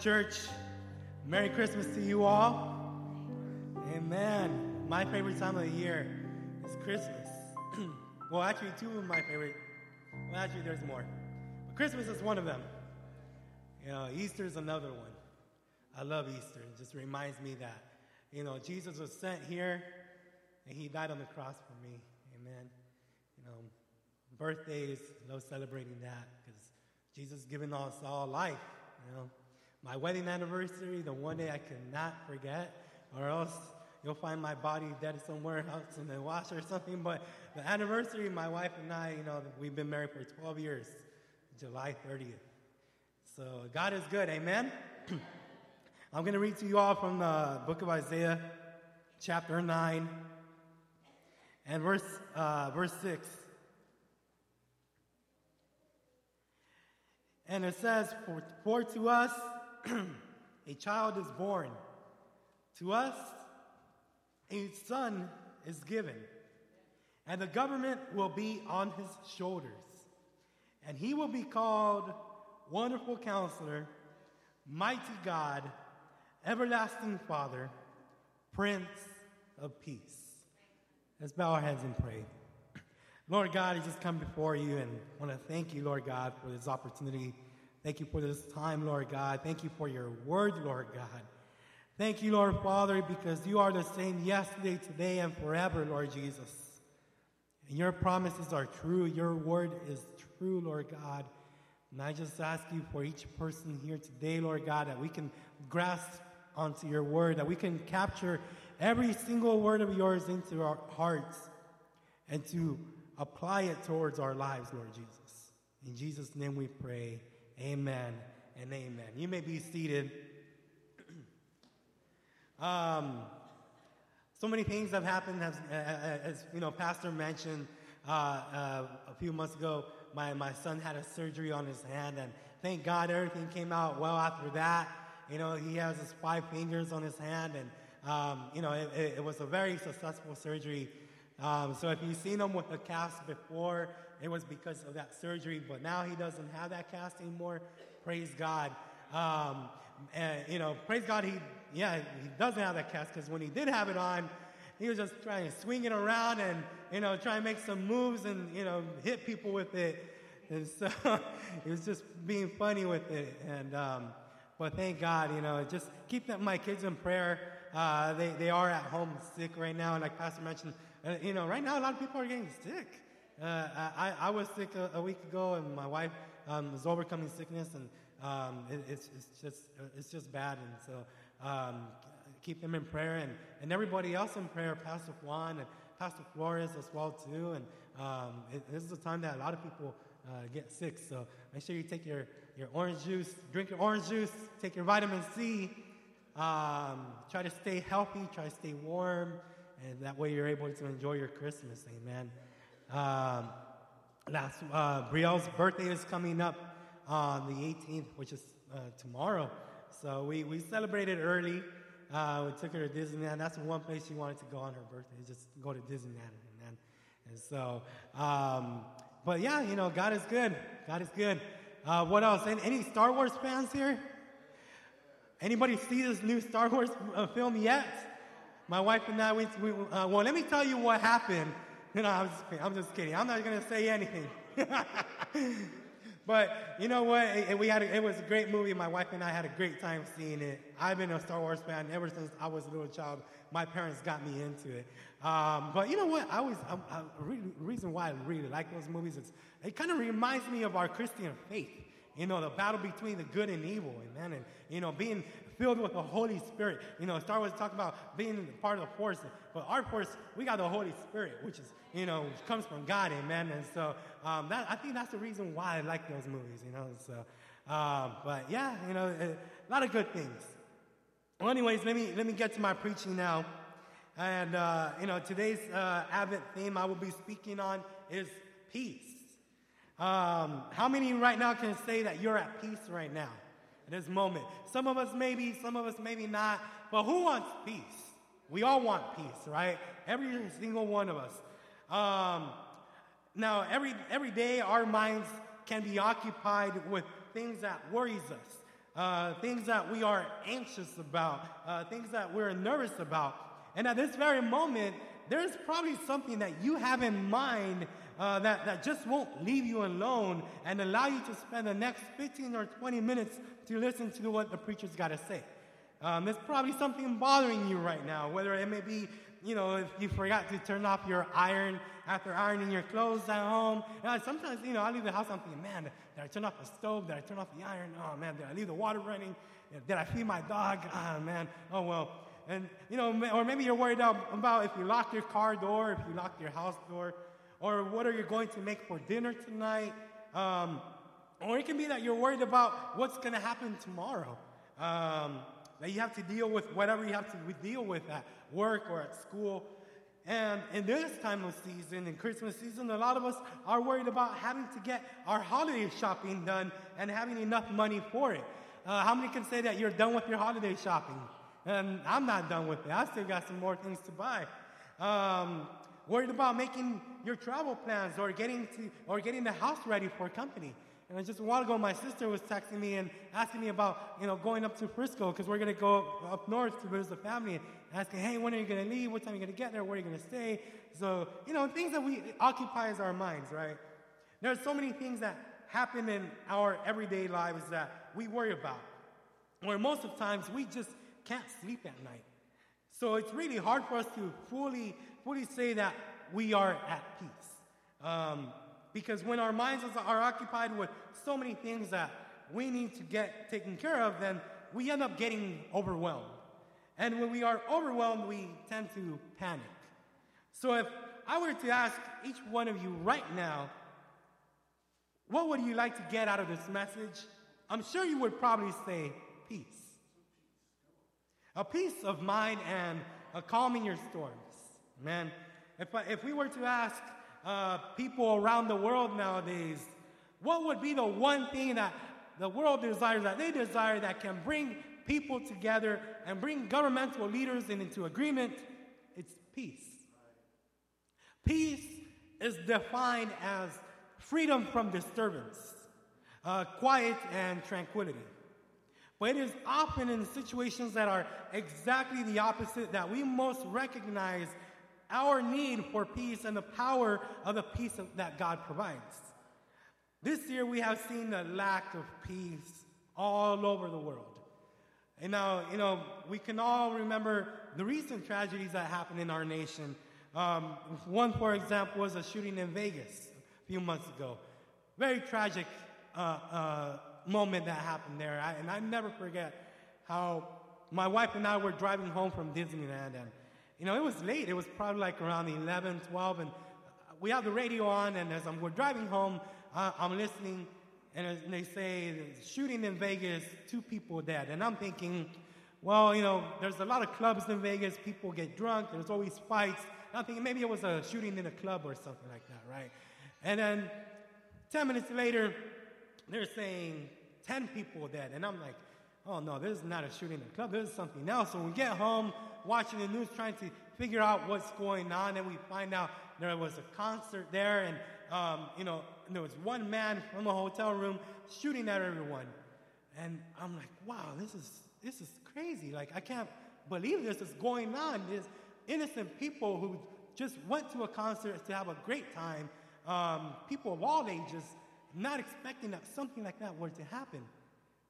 Church. Merry Christmas to you all. Amen. My favorite time of the year is Christmas. well, actually, two of my favorite. Well, actually, there's more. But Christmas is one of them. You know, Easter is another one. I love Easter. It just reminds me that, you know, Jesus was sent here and he died on the cross for me. Amen. You know, birthdays, love celebrating that because Jesus given us all life. You know, my wedding anniversary, the one day I cannot forget, or else you'll find my body dead somewhere else in the wash or something. But the anniversary, my wife and I, you know, we've been married for 12 years, July 30th. So God is good, amen? I'm going to read to you all from the book of Isaiah, chapter 9, and verse, uh, verse 6. And it says, For, for to us a child is born, to us a son is given, and the government will be on his shoulders. And he will be called Wonderful Counselor, Mighty God, Everlasting Father, Prince of Peace. Let's bow our heads and pray. Lord God, I just come before you and want to thank you, Lord God, for this opportunity. Thank you for this time, Lord God. Thank you for your word, Lord God. Thank you, Lord Father, because you are the same yesterday, today, and forever, Lord Jesus. And your promises are true. Your word is true, Lord God. And I just ask you for each person here today, Lord God, that we can grasp onto your word, that we can capture every single word of yours into our hearts and to apply it towards our lives, Lord Jesus. In Jesus' name we pray. Amen and amen. You may be seated. um, so many things have happened, as, as you know, Pastor mentioned uh, uh, a few months ago. My, my son had a surgery on his hand, and thank God everything came out well after that. You know, he has his five fingers on his hand, and, um, you know, it, it, was a very successful surgery. Um, so if you've seen him with a cast before, it was because of that surgery, but now he doesn't have that cast anymore. Praise God. Um, and, you know, praise God, he, yeah, he doesn't have that cast because when he did have it on, he was just trying to swing it around and, you know, try and make some moves and, you know, hit people with it. And so he was just being funny with it. And, um, but thank God, you know, just keep them, my kids in prayer. Uh, they, they are at home sick right now. And like Pastor mentioned, uh, you know, right now a lot of people are getting sick. Uh, I, I was sick a, a, week ago, and my wife um, was overcoming sickness, and um, it, it's, it's, just, it's just bad. And so um, keep them in prayer, and, and everybody else in prayer, Pastor Juan and Pastor Flores as well, too. And um, it, this is a time that a lot of people uh, get sick. So make sure you take your, your orange juice, drink your orange juice, take your vitamin C. Um, try to stay healthy, try to stay warm, and that way you're able to enjoy your Christmas. Amen. Um, last uh, Brielle's birthday is coming up on the 18th, which is uh, tomorrow. So we, we celebrated early. Uh, we took her to Disneyland. That's the one place she wanted to go on her birthday, just go to Disneyland. And, and so, um, but yeah, you know, God is good. God is good. Uh, what else? Any, any, Star Wars fans here? Anybody see this new Star Wars uh, film yet? My wife and I went. We, uh, well, let me tell you what happened no, I'm just, I'm just kidding. I'm not going to say anything. but you know what? It, we had a, it was a great movie. My wife and I had a great time seeing it. I've been a Star Wars fan ever since I was a little child. My parents got me into it. Um, but you know what? I was I, reason why I really like those movies is it kind of reminds me of our Christian faith. You know, the battle between the good and evil, amen. And, you know, being filled with the Holy Spirit. You know, Star Wars talk about being part of the force, but our force, we got the Holy Spirit, which is, you know, which comes from God, amen. And so um, that, I think that's the reason why I like those movies, you know. So, um, but yeah, you know, a lot of good things. Well, anyways, let me let me get to my preaching now. And uh, you know, today's uh, Advent theme I will be speaking on is peace. Um, how many right now can say that you're at peace right now, this moment? Some of us maybe, some of us maybe not. But who wants peace? We all want peace, right? Every single one of us. Um, now, every every day our minds can be occupied with things that worries us. uh, things that we are anxious about, uh, things that we're nervous about. And at this very moment, there's probably something that you have in mind uh, that, that just won't leave you alone and allow you to spend the next 15 or 20 minutes to listen to what the preacher's got to say. Um, there's probably something bothering you right now, whether it may be, you know, if you forgot to turn off your iron after ironing your clothes at home. And sometimes, you know, I leave the house, I'm thinking, man, did I turn off the stove? Did I turn off the iron? Oh, man, did I leave the water running? Did I feed my dog? Ah, oh, man, oh, well. And, you know, or maybe you're worried about if you locked your car door, if you locked your house door, or what are you going to make for dinner tonight? Um, or it can be that you're worried about what's going to happen tomorrow. Um, that you have to deal with whatever you have to deal with at work or at school. And in this time of season, in Christmas season, a lot of us are worried about having to get our holiday shopping done and having enough money for it. Uh, how many can say that you're done with your holiday shopping? And I'm not done with it. I still got some more things to buy. Um, worried about making your travel plans or getting to or getting the house ready for a company. And just a while ago, my sister was texting me and asking me about, you know, going up to Frisco because we're going to go up north to visit the family and asking, hey, when are you going to leave? What time are you going to get there? Where are you going to stay? So, you know, things that we occupies our minds, right? There are so many things that happen in our everyday lives that we worry about. Where most of the times we just can't sleep at night. So it's really hard for us to fully, fully say that we are at peace. Um, because when our minds are occupied with so many things that we need to get taken care of, then we end up getting overwhelmed. And when we are overwhelmed, we tend to panic. So if I were to ask each one of you right now, what would you like to get out of this message? I'm sure you would probably say peace. A peace of mind and a calming your storms. Man, if, if we were to ask uh, people around the world nowadays, what would be the one thing that the world desires, that they desire, that can bring people together and bring governmental leaders into agreement? It's peace. Peace is defined as freedom from disturbance, uh, quiet, and tranquility. But it is often in situations that are exactly the opposite that we most recognize our need for peace and the power of the peace that God provides. This year, we have seen the lack of peace all over the world. And now, you know, we can all remember the recent tragedies that happened in our nation. Um, one, for example, was a shooting in Vegas a few months ago. Very tragic uh, uh, moment that happened there. I, and I never forget how my wife and I were driving home from Disneyland, and you know, it was late. It was probably like around 11, 12, and we have the radio on, and as I'm, we're driving home, uh, I'm listening, and, they say, shooting in Vegas, two people dead. And I'm thinking, well, you know, there's a lot of clubs in Vegas, people get drunk, there's always fights. I'm thinking maybe it was a shooting in a club or something like that, right? And then 10 minutes later, they're saying 10 people dead. And I'm like, oh no, this is not a shooting in a club, this is something else. So we get home, watching the news, trying to figure out what's going on, and we find out there was a concert there, and um, you know, there was one man from a hotel room shooting at everyone, and I'm like, wow, this is this is crazy. Like I can't believe this is going on. There's innocent people who just went to a concert to have a great time. Um, people of all ages, not expecting that something like that were to happen.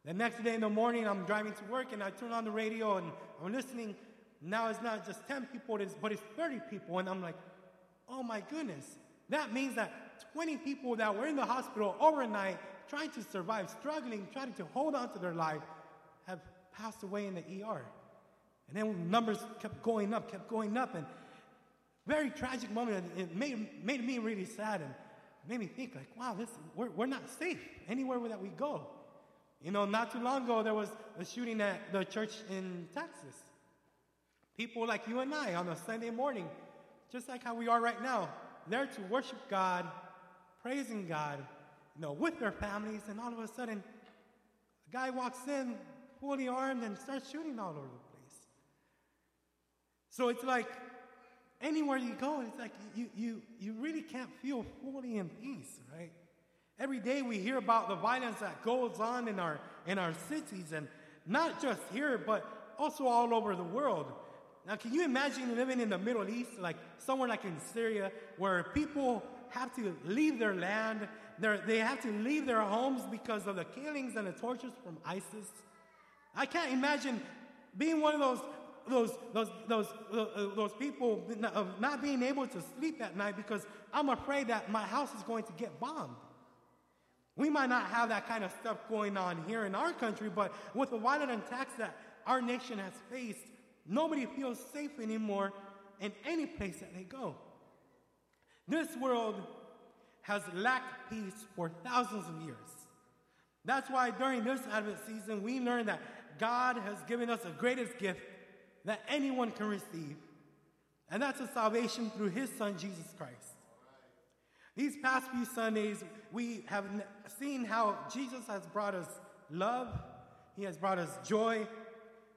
The next day in the morning, I'm driving to work and I turn on the radio and I'm listening now it's not just 10 people, but it's 30 people. And I'm like, oh my goodness. That means that 20 people that were in the hospital overnight trying to survive, struggling, trying to hold on to their life, have passed away in the ER. And then numbers kept going up, kept going up. And very tragic moment. It made, made me really sad and made me think like, wow, this, we're, we're not safe anywhere that we go. You know, not too long ago, there was a shooting at the church in Texas. People like you and I on a Sunday morning, just like how we are right now, there to worship God, praising God, you know, with their families, and all of a sudden, a guy walks in fully armed and starts shooting all over the place. So it's like anywhere you go, it's like you, you, you really can't feel fully in peace, right? Every day we hear about the violence that goes on in our, in our cities, and not just here, but also all over the world. Now, can you imagine living in the Middle East, like somewhere like in Syria, where people have to leave their land, they have to leave their homes because of the killings and the tortures from ISIS? I can't imagine being one of those those those those uh, those people of not being able to sleep at night because I'm afraid that my house is going to get bombed. We might not have that kind of stuff going on here in our country, but with the violent attacks that our nation has faced, nobody feels safe anymore in any place that they go. This world has lacked peace for thousands of years. That's why during this Advent season, we learn that God has given us the greatest gift that anyone can receive, and that's a salvation through His Son, Jesus Christ. These past few Sundays, we have seen how Jesus has brought us love, He has brought us joy,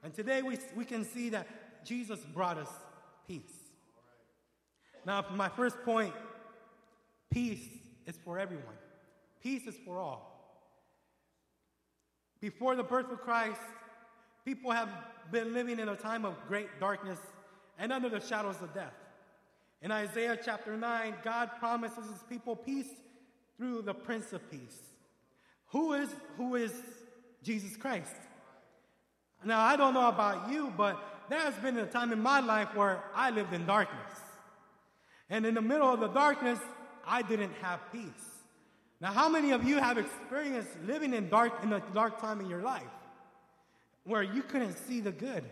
and today we, we can see that Jesus brought us peace. Now, my first point, peace is for everyone, peace is for all. Before the birth of Christ, people have been living in a time of great darkness and under the shadows of death. In Isaiah chapter 9, God promises his people peace through the Prince of Peace. Who is, who is Jesus Christ? Now, I don't know about you, but there has been a time in my life where I lived in darkness. And in the middle of the darkness, I didn't have peace. Now, how many of you have experienced living in dark in a dark time in your life where you couldn't see the good?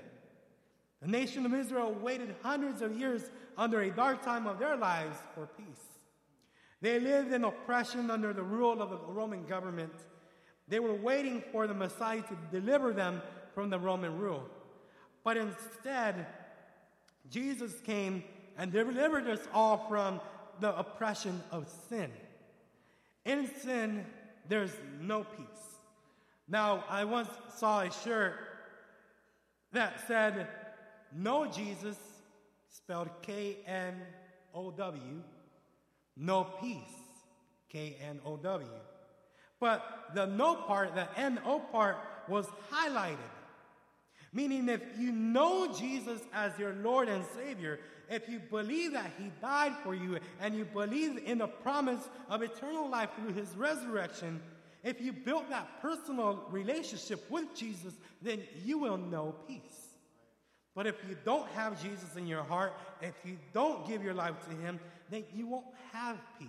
The nation of Israel waited hundreds of years under a dark time of their lives for peace. They lived in oppression under the rule of the Roman government. They were waiting for the Messiah to deliver them from the Roman rule. But instead, Jesus came and delivered us all from the oppression of sin. In sin, there's no peace. Now, I once saw a shirt that said, no Jesus, spelled K N O W, no peace, K N O W. But the no part, the N O part, was highlighted. Meaning, if you know Jesus as your Lord and Savior, if you believe that He died for you, and you believe in the promise of eternal life through His resurrection, if you build that personal relationship with Jesus, then you will know peace. But if you don't have Jesus in your heart, if you don't give your life to Him, then you won't have peace.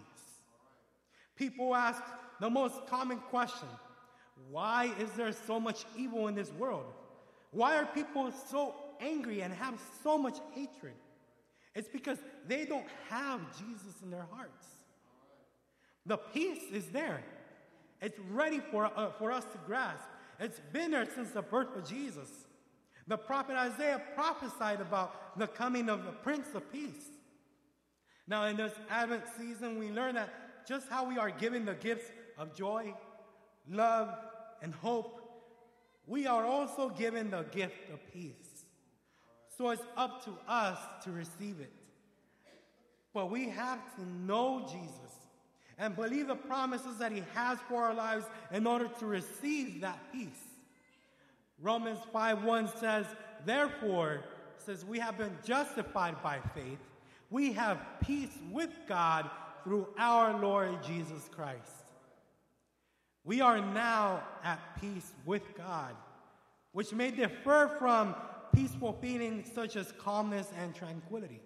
People ask the most common question why is there so much evil in this world? Why are people so angry and have so much hatred? It's because they don't have Jesus in their hearts. The peace is there, it's ready for, uh, for us to grasp. It's been there since the birth of Jesus. The prophet Isaiah prophesied about the coming of the Prince of Peace. Now, in this Advent season, we learn that just how we are given the gifts of joy, love, and hope, we are also given the gift of peace. So it's up to us to receive it. But we have to know Jesus and believe the promises that He has for our lives in order to receive that peace. Romans 5 1 says, Therefore, says we have been justified by faith, we have peace with God through our Lord Jesus Christ. We are now at peace with God, which may differ from peaceful feelings such as calmness and tranquility.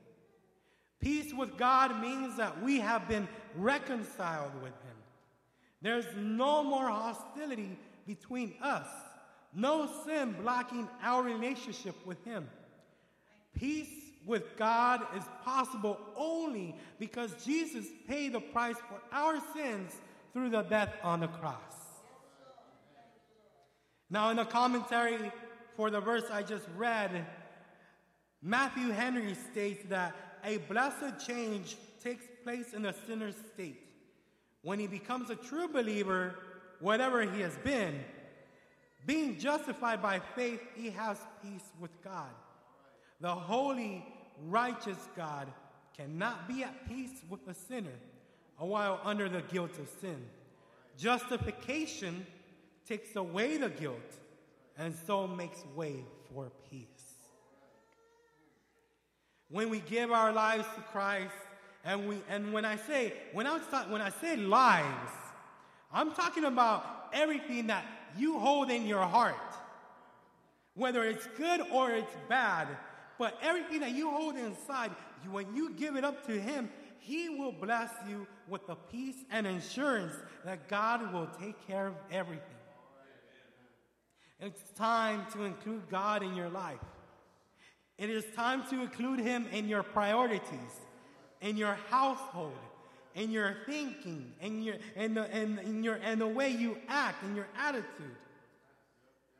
Peace with God means that we have been reconciled with Him. There's no more hostility between us no sin blocking our relationship with Him. Peace with God is possible only because Jesus paid the price for our sins through the death on the cross. Now, in the commentary for the verse I just read, Matthew Henry states that a blessed change takes place in a sinner's state. When he becomes a true believer, whatever he has been, being justified by faith, he has peace with God. The holy, righteous God cannot be at peace with a sinner while under the guilt of sin. Justification takes away the guilt and so makes way for peace. When we give our lives to Christ, and we and when I say when I when I say lives, I'm talking about everything that you hold in your heart. Whether it's good or it's bad, but everything that you hold inside, when you give it up to Him, He will bless you with the peace and assurance that God will take care of everything. It's time to include God in your life. It is time to include Him in your priorities, in your household, in your thinking, in your, in the, in, in your, and the way you act, in your attitude.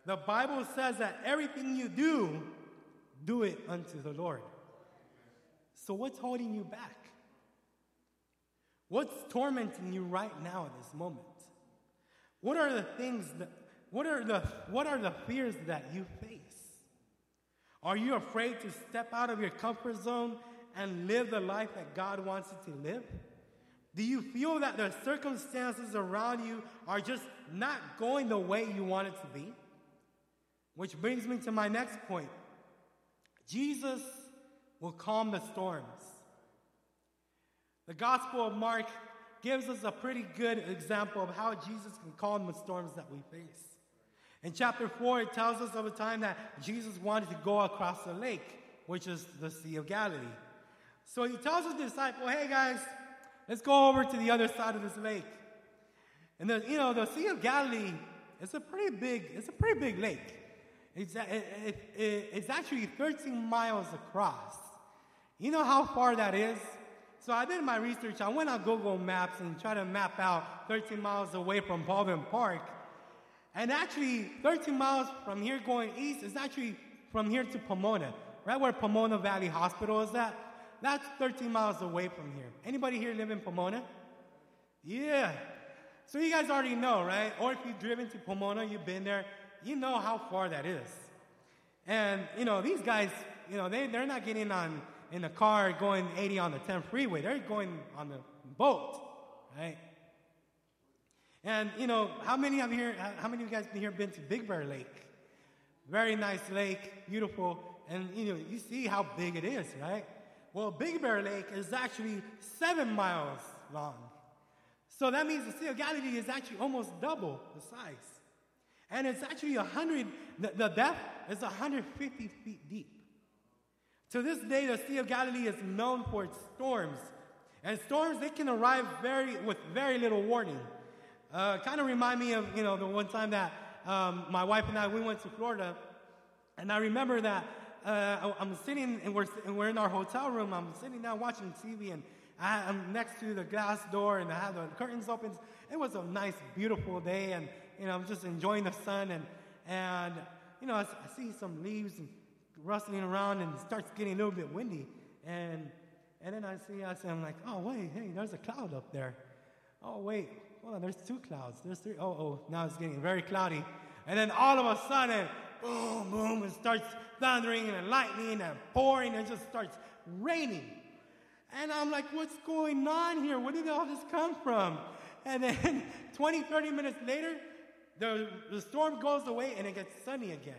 The Bible says that everything you do, do it unto the Lord. So, what's holding you back? What's tormenting you right now at this moment? What are the things that, what are the, what are the fears that you face? Are you afraid to step out of your comfort zone and live the life that God wants you to live? Do you feel that the circumstances around you are just not going the way you want it to be? Which brings me to my next point Jesus will calm the storms. The Gospel of Mark gives us a pretty good example of how Jesus can calm the storms that we face. In chapter 4, it tells us of a time that Jesus wanted to go across the lake, which is the Sea of Galilee. So he tells his disciple, hey guys, let's go over to the other side of this lake. And the, you know, the Sea of Galilee is a pretty big, it's a pretty big lake. It's, it, it, it's actually 13 miles across. You know how far that is? So I did my research. I went on Google Maps and tried to map out 13 miles away from Baldwin Park. And actually, 13 miles from here going east is actually from here to Pomona, right where Pomona Valley Hospital is at. That's 13 miles away from here. Anybody here live in Pomona? Yeah. So you guys already know, right? Or if you've driven to Pomona, you've been there, you know how far that is. And, you know, these guys, you know, they, they're not getting on in a car going 80 on the 10 freeway. They're going on the boat, right? And, you know, how many of you, how many of you guys been here been to Big Bear Lake? Very nice lake, beautiful. And, you know, you see how big it is, right? Well, Big Bear Lake is actually seven miles long. So that means the Sea of Galilee is actually almost double the size. And it's actually 100, the, the depth is 150 feet deep. To this day, the Sea of Galilee is known for its storms. And storms, they can arrive very, with very little warning. Uh, kind of remind me of, you know, the one time that um, my wife and I, we went to Florida. And I remember that uh, I'm sitting and we're, and we're in our hotel room. I'm sitting down watching TV and I, am next to the glass door and I have the curtains open. It was a nice, beautiful day, and you know I'm just enjoying the sun and and you know I, I see some leaves rustling around and it starts getting a little bit windy and and then I see I say I'm like oh wait hey there's a cloud up there. Oh wait hold on there's two clouds there's three oh oh now it's getting very cloudy and then all of a sudden boom boom it starts thundering and lightning and pouring and just starts raining and I'm like, what's going on here? Where did all this come from? And then 20, 30 minutes later, the, the storm goes away and it gets sunny again.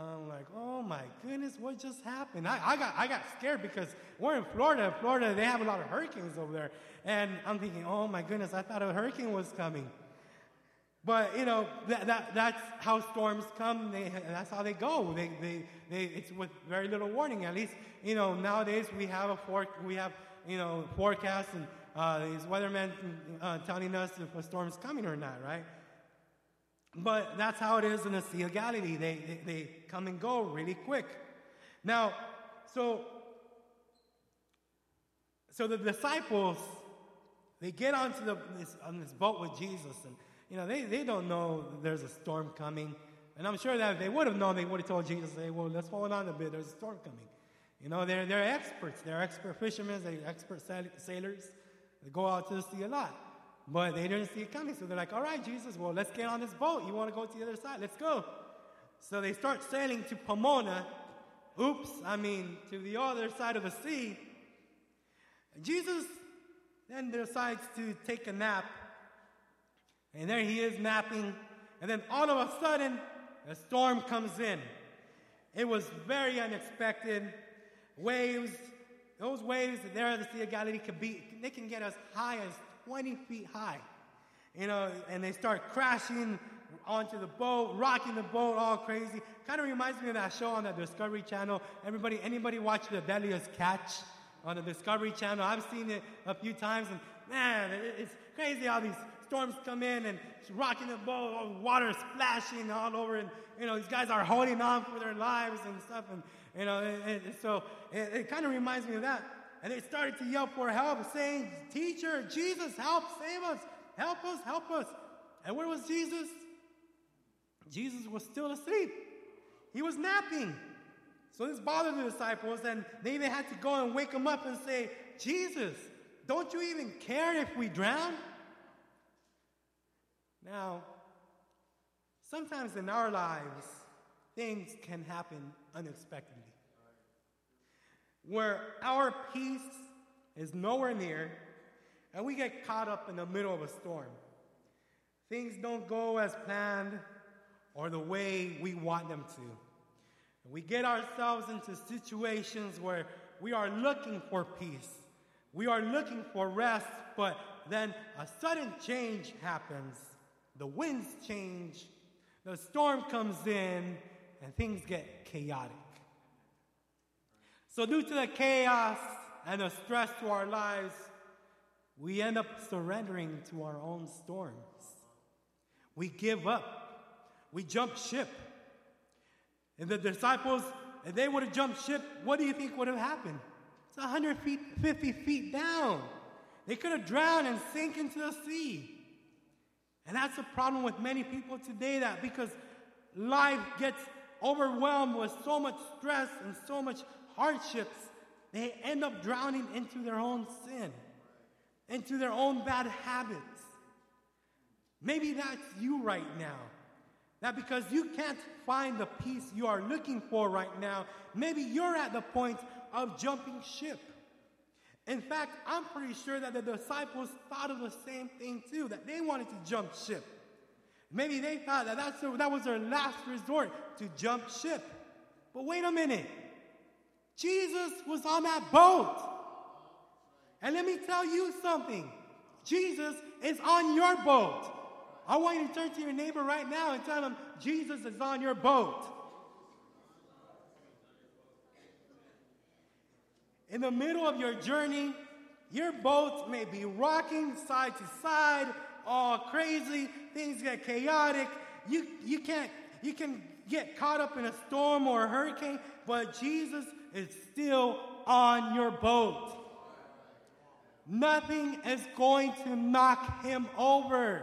I'm like, oh my goodness, what just happened? I, I, got, I got scared because we're in Florida. Florida, they have a lot of hurricanes over there. And I'm thinking, oh my goodness, I thought a hurricane was coming. But, you know, that, that, that's how storms come. They, that's how they go. They, they, they, it's with very little warning. At least, you know, nowadays we have a for, we have, you know, forecasts and uh, these weathermen uh, telling us if a storm's coming or not, right? But that's how it is in the Sea of Galilee. They, they, they come and go really quick. Now, so, so the disciples, they get onto the, this, on this boat with Jesus, and you know, they, they don't know there's a storm coming. And I'm sure that if they would have known, they would have told Jesus, hey, well, let's hold on a bit. There's a storm coming. You know, they're, they're experts. They're expert fishermen. They're expert sailors. They go out to the sea a lot. But they didn't see it coming. So they're like, all right, Jesus, well, let's get on this boat. You want to go to the other side? Let's go. So they start sailing to Pomona. Oops, I mean, to the other side of the sea. Jesus then decides to take a nap And there he is napping. And then all of a sudden, a storm comes in. It was very unexpected. Waves, those waves there at the Sea of Galilee could be, they can get as high as 20 feet high. You know, and they start crashing onto the boat, rocking the boat all crazy. Kind of reminds me of that show on the Discovery Channel. Everybody, anybody watch the Deadliest Catch on the Discovery Channel? I've seen it a few times, and man, it's crazy how these storms come in and rocking the boat, water splashing all over, and you know these guys are holding on for their lives and stuff, and you know, and, and so it, it kind of reminds me of that. And they started to yell for help, saying, "Teacher, Jesus, help, save us, help us, help us!" And where was Jesus? Jesus was still asleep. He was napping. So this bothered the disciples, and they even had to go and wake him up and say, Jesus, don't you even care if we drown? Now, sometimes in our lives, things can happen unexpectedly. Where our peace is nowhere near, and we get caught up in the middle of a storm. Things don't go as planned or the way we want them to. We get ourselves into situations where we are looking for peace, we are looking for rest, but then a sudden change happens. The winds change, the storm comes in, and things get chaotic. So, due to the chaos and the stress to our lives, we end up surrendering to our own storms. We give up, we jump ship. And the disciples, if they would have jumped ship, what do you think would have happened? It's 150 feet down. They could have drowned and sink into the sea. And that's the problem with many people today that because life gets overwhelmed with so much stress and so much hardships, they end up drowning into their own sin, into their own bad habits. Maybe that's you right now. That because you can't find the peace you are looking for right now, maybe you're at the point of jumping ship. In fact, I'm pretty sure that the disciples thought of the same thing too, that they wanted to jump ship. Maybe they thought that that's that was their last resort to jump ship. But wait a minute. Jesus was on that boat. And let me tell you something Jesus is on your boat. I want you to turn to your neighbor right now and tell him, Jesus is on your boat. In the middle of your journey, your boat may be rocking side to side, all crazy, things get chaotic. You, you, can't, you can get caught up in a storm or a hurricane, but Jesus is still on your boat. Nothing is going to knock him over.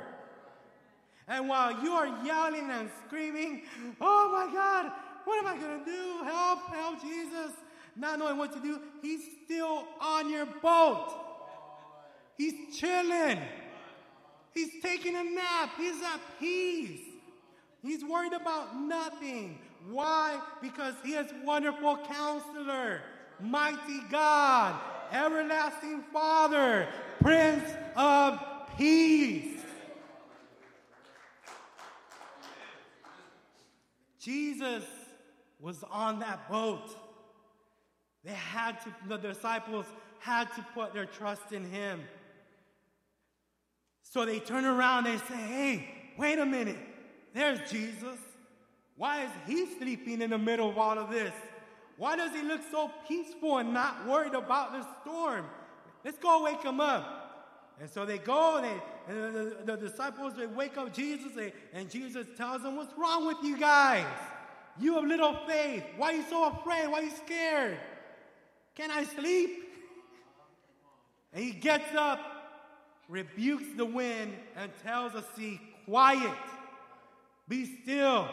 And while you are yelling and screaming, Oh my God, what am I going to do? Help, help, Jesus. Not knowing what to do, he's still on your boat. He's chilling. He's taking a nap. He's at peace. He's worried about nothing. Why? Because he is wonderful counselor, mighty God, everlasting Father, Prince of Peace. Jesus was on that boat. They had to, the disciples had to put their trust in him. So they turn around and say, Hey, wait a minute. There's Jesus. Why is he sleeping in the middle of all of this? Why does he look so peaceful and not worried about the storm? Let's go wake him up. And so they go, and, they, and the, the, the, disciples, they wake up Jesus, and Jesus tells them, What's wrong with you guys? You have little faith. Why are you so afraid? Why are you scared? Can I sleep? And he gets up, rebukes the wind, and tells the sea, Quiet, be still.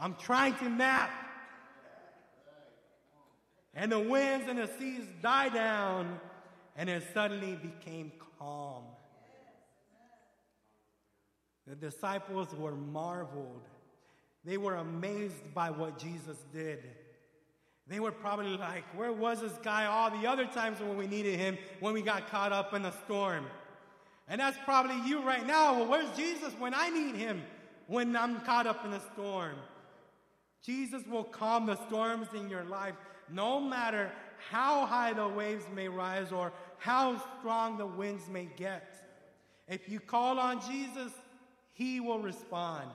I'm trying to nap. And the winds and the seas die down, and it suddenly became calm. The disciples were marveled. They were amazed by what Jesus did. They were probably like, Where was this guy all the other times when we needed him, when we got caught up in a storm? And that's probably you right now. Well, where's Jesus when I need him? When I'm caught up in a storm. Jesus will calm the storms in your life no matter how high the waves may rise or how strong the winds may get. If you call on Jesus, he will respond.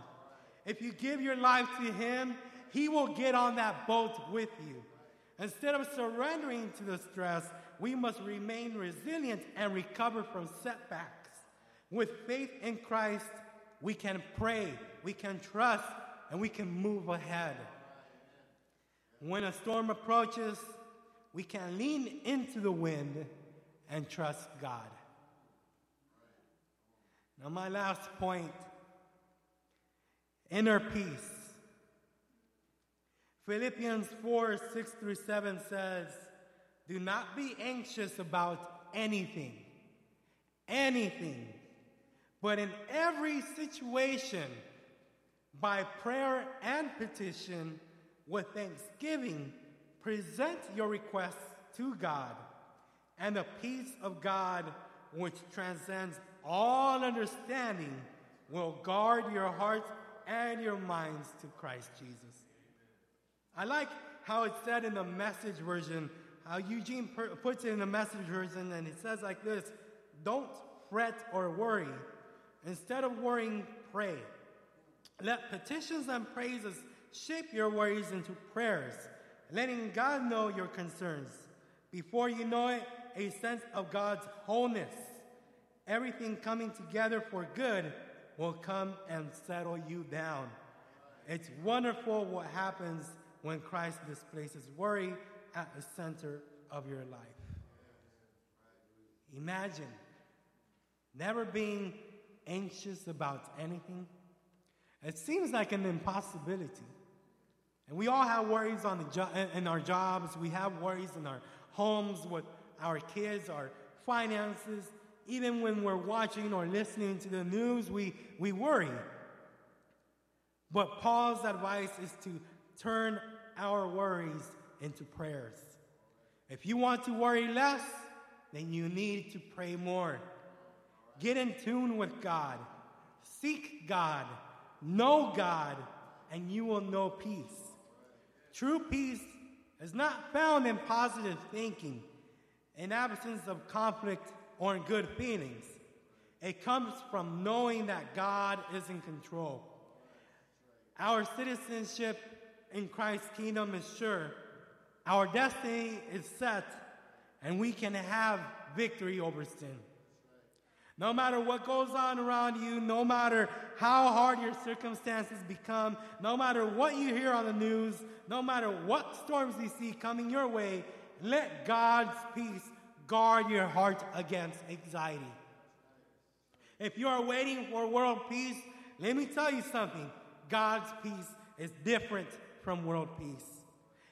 If you give your life to him, he will get on that boat with you. Instead of surrendering to the stress, we must remain resilient and recover from setbacks. With faith in Christ, we can pray, we can trust, and we can move ahead. When a storm approaches, we can lean into the wind and trust God. Now, my last point inner peace. Philippians 4 6 through 7 says, Do not be anxious about anything, anything, but in every situation, by prayer and petition, with thanksgiving, present your requests to God, and the peace of God, which transcends all understanding, will guard your hearts and your minds to Christ Jesus. I like how it's said in the message version, how Eugene puts it in the message version, and it says like this Don't fret or worry. Instead of worrying, pray. Let petitions and praises shape your worries into prayers, letting God know your concerns. Before you know it, a sense of God's wholeness, everything coming together for good, will come and settle you down. It's wonderful what happens when Christ displaces worry at the center of your life. Imagine never being anxious about anything. It seems like an impossibility. And we all have worries on the jo- in our jobs. We have worries in our homes with our kids, our finances. Even when we're watching or listening to the news, we, we worry. But Paul's advice is to turn our worries into prayers. If you want to worry less, then you need to pray more. Get in tune with God. Seek God. Know God, and you will know peace. True peace is not found in positive thinking, in absence of conflict or in good feelings. It comes from knowing that God is in control. Our citizenship in Christ's kingdom is sure. Our destiny is set, and we can have victory over sin. No matter what goes on around you, no matter how hard your circumstances become, no matter what you hear on the news, no matter what storms you see coming your way, let God's peace guard your heart against anxiety. If you are waiting for world peace, let me tell you something God's peace is different from world peace.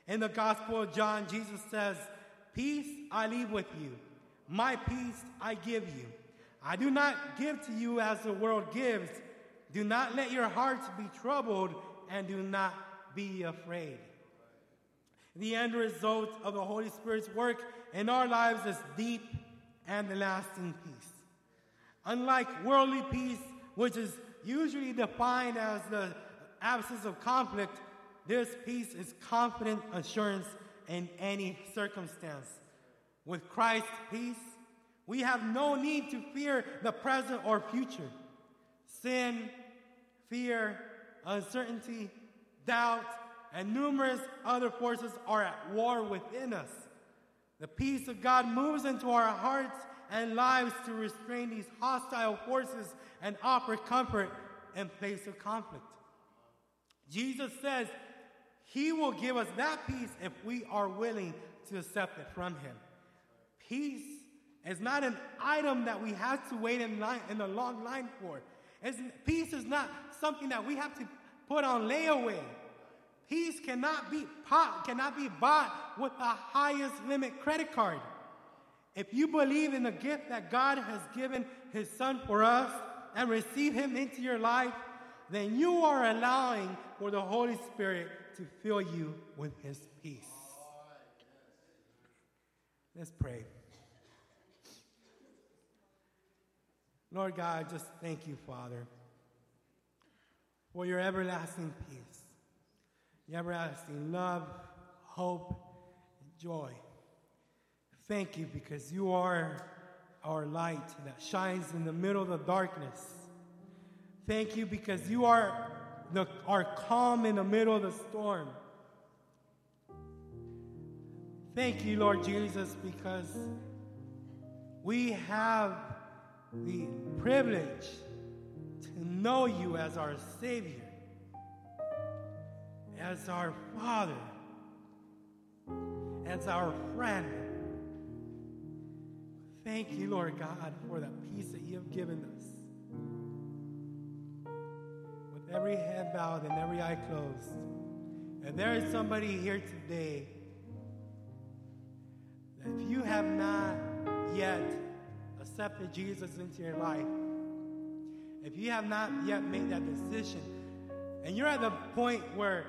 In the Gospel of John, Jesus says, Peace I leave with you, my peace I give you. I do not give to you as the world gives. Do not let your hearts be troubled and do not be afraid. The end result of the Holy Spirit's work in our lives is deep and lasting peace. Unlike worldly peace, which is usually defined as the absence of conflict, this peace is confident assurance in any circumstance. With Christ's peace, we have no need to fear the present or future. Sin, fear, uncertainty, doubt, and numerous other forces are at war within us. The peace of God moves into our hearts and lives to restrain these hostile forces and offer comfort in place of conflict. Jesus says he will give us that peace if we are willing to accept it from him. Peace it's not an item that we have to wait in line in a long line for. It's, peace is not something that we have to put on layaway. Peace cannot be cannot be bought with the highest limit credit card. If you believe in the gift that God has given His Son for us and receive Him into your life, then you are allowing for the Holy Spirit to fill you with His peace. Let's pray. Lord God, just thank you, Father, for your everlasting peace, your everlasting love, hope, and joy. Thank you because you are our light that shines in the middle of the darkness. Thank you because you are the, our calm in the middle of the storm. Thank you, Lord Jesus, because we have the privilege to know you as our Savior, as our Father, as our friend. Thank you, Lord God, for the peace that you have given us. With every head bowed and every eye closed, and there is somebody here today that if you have not yet accepted Jesus into your life, if you have not yet made that decision, and you're at the point where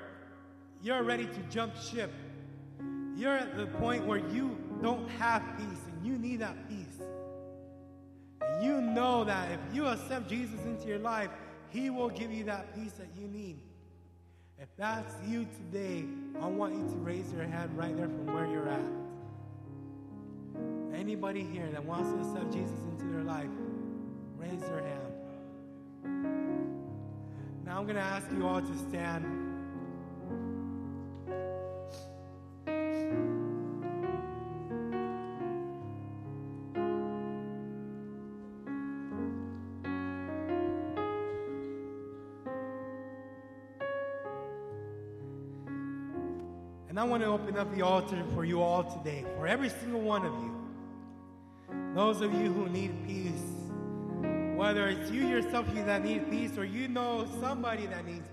you're ready to jump ship, you're at the point where you don't have peace and you need that peace. And you know that if you accept Jesus into your life, He will give you that peace that you need. If that's you today, I want you to raise your hand right there from where you're at. Anybody here that wants to accept Jesus into their life, raise your hand. Now I'm going to ask you all to stand. And I want to open up the altar for you all today, for every single one of you. Those of you who need peace, whether it's you yourself that need peace or you know somebody that needs